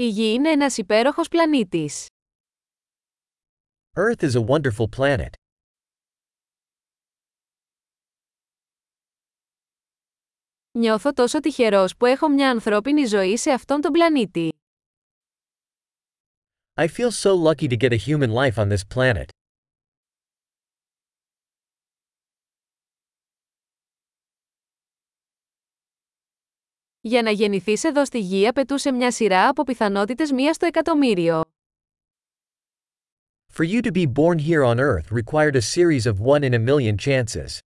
Η Γη είναι ένας υπέροχος πλανήτης. Earth is a wonderful planet. Νιώθω τόσο τυχερός που έχω μια ανθρώπινη ζωή σε αυτόν τον πλανήτη. I feel so lucky to get a human life on this planet. Για να γεννηθείς εδώ στη Γη απαιτούσε μια σειρά από πιθανότητες μία στο εκατομμύριο. For you to be born here on Earth required a series of one in a million chances.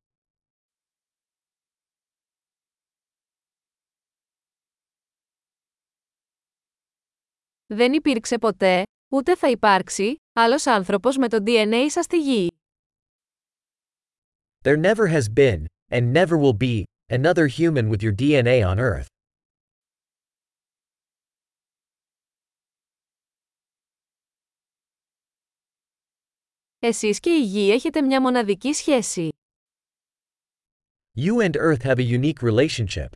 Δεν υπήρξε ποτέ, ούτε θα υπάρξει, άλλος άνθρωπος με το DNA σας στη Γη. There never has been, and never will be, another human with your DNA on Earth. Εσείς και η Γη έχετε μια μοναδική σχέση. You and Earth have a unique relationship.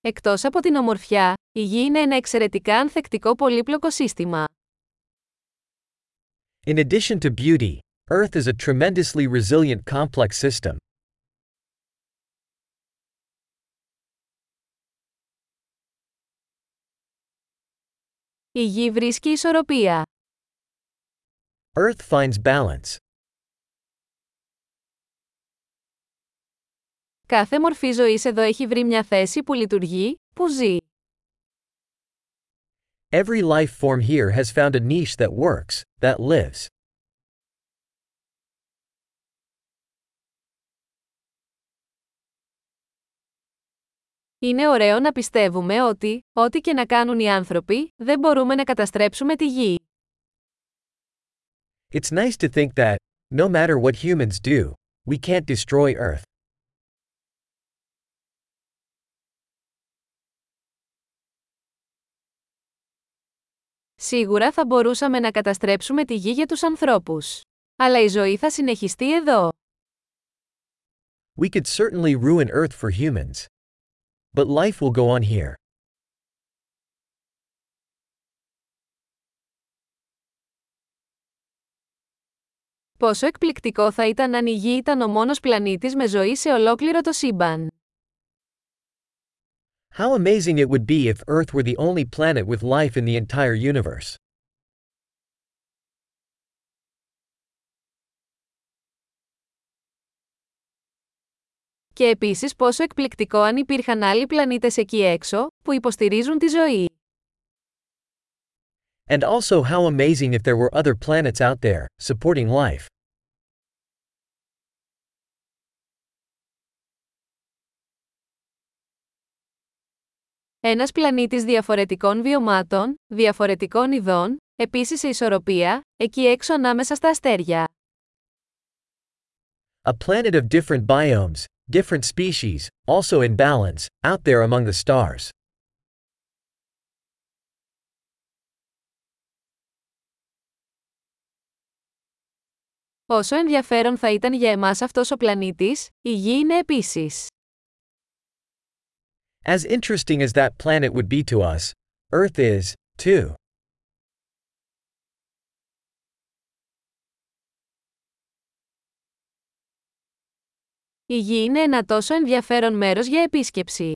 Εκτός από την ομορφιά, η Γη είναι ένα εξαιρετικά ανθεκτικό πολύπλοκο σύστημα. In addition to beauty, Earth is a tremendously resilient complex system. Η Γη βρίσκει ισορροπία. Earth finds balance. Κάθε μορφή ζωής εδώ έχει βρει μια θέση που λειτουργεί, που ζει. Every life form here has found a niche that works, that lives. Είναι ωραίο να πιστεύουμε ότι, ό,τι και να κάνουν οι άνθρωποι, δεν μπορούμε να καταστρέψουμε τη Γη. It's nice to think that, no matter what humans do, we can't destroy Earth. Σίγουρα θα μπορούσαμε να καταστρέψουμε τη Γη για τους ανθρώπους. Αλλά η ζωή θα συνεχιστεί εδώ. We could certainly ruin Earth for humans. But life will go on here. Πόσο εκπληκτικό θα ήταν αν η Γη ήταν ο μόνος πλανήτης με ζωή σε ολόκληρο το σύμπαν. How amazing it would be if Earth were the only planet with life in the entire universe. Και επίσης πόσο εκπληκτικό αν υπήρχαν άλλοι πλανήτες εκεί έξω, που υποστηρίζουν τη ζωή. And also how amazing if there were other planets out there, supporting life. Ένας πλανήτης διαφορετικών βιωμάτων, διαφορετικών ειδών, επίσης σε ισορροπία, εκεί έξω ανάμεσα στα αστέρια. A planet of different biomes, different species, also in balance, out there among the stars. Όσο ενδιαφέρον θα ήταν για εμάς αυτός ο πλανήτης, η Γη είναι επίσης. As interesting as that planet would be to us, Earth is, too. Η Γη είναι ένα τόσο ενδιαφέρον μέρος για επίσκεψη.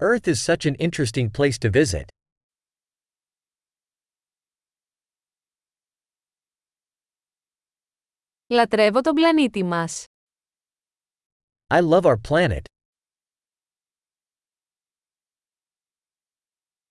Earth is such an interesting place to visit. Λατρεύω τον πλανήτη μας. I love our planet.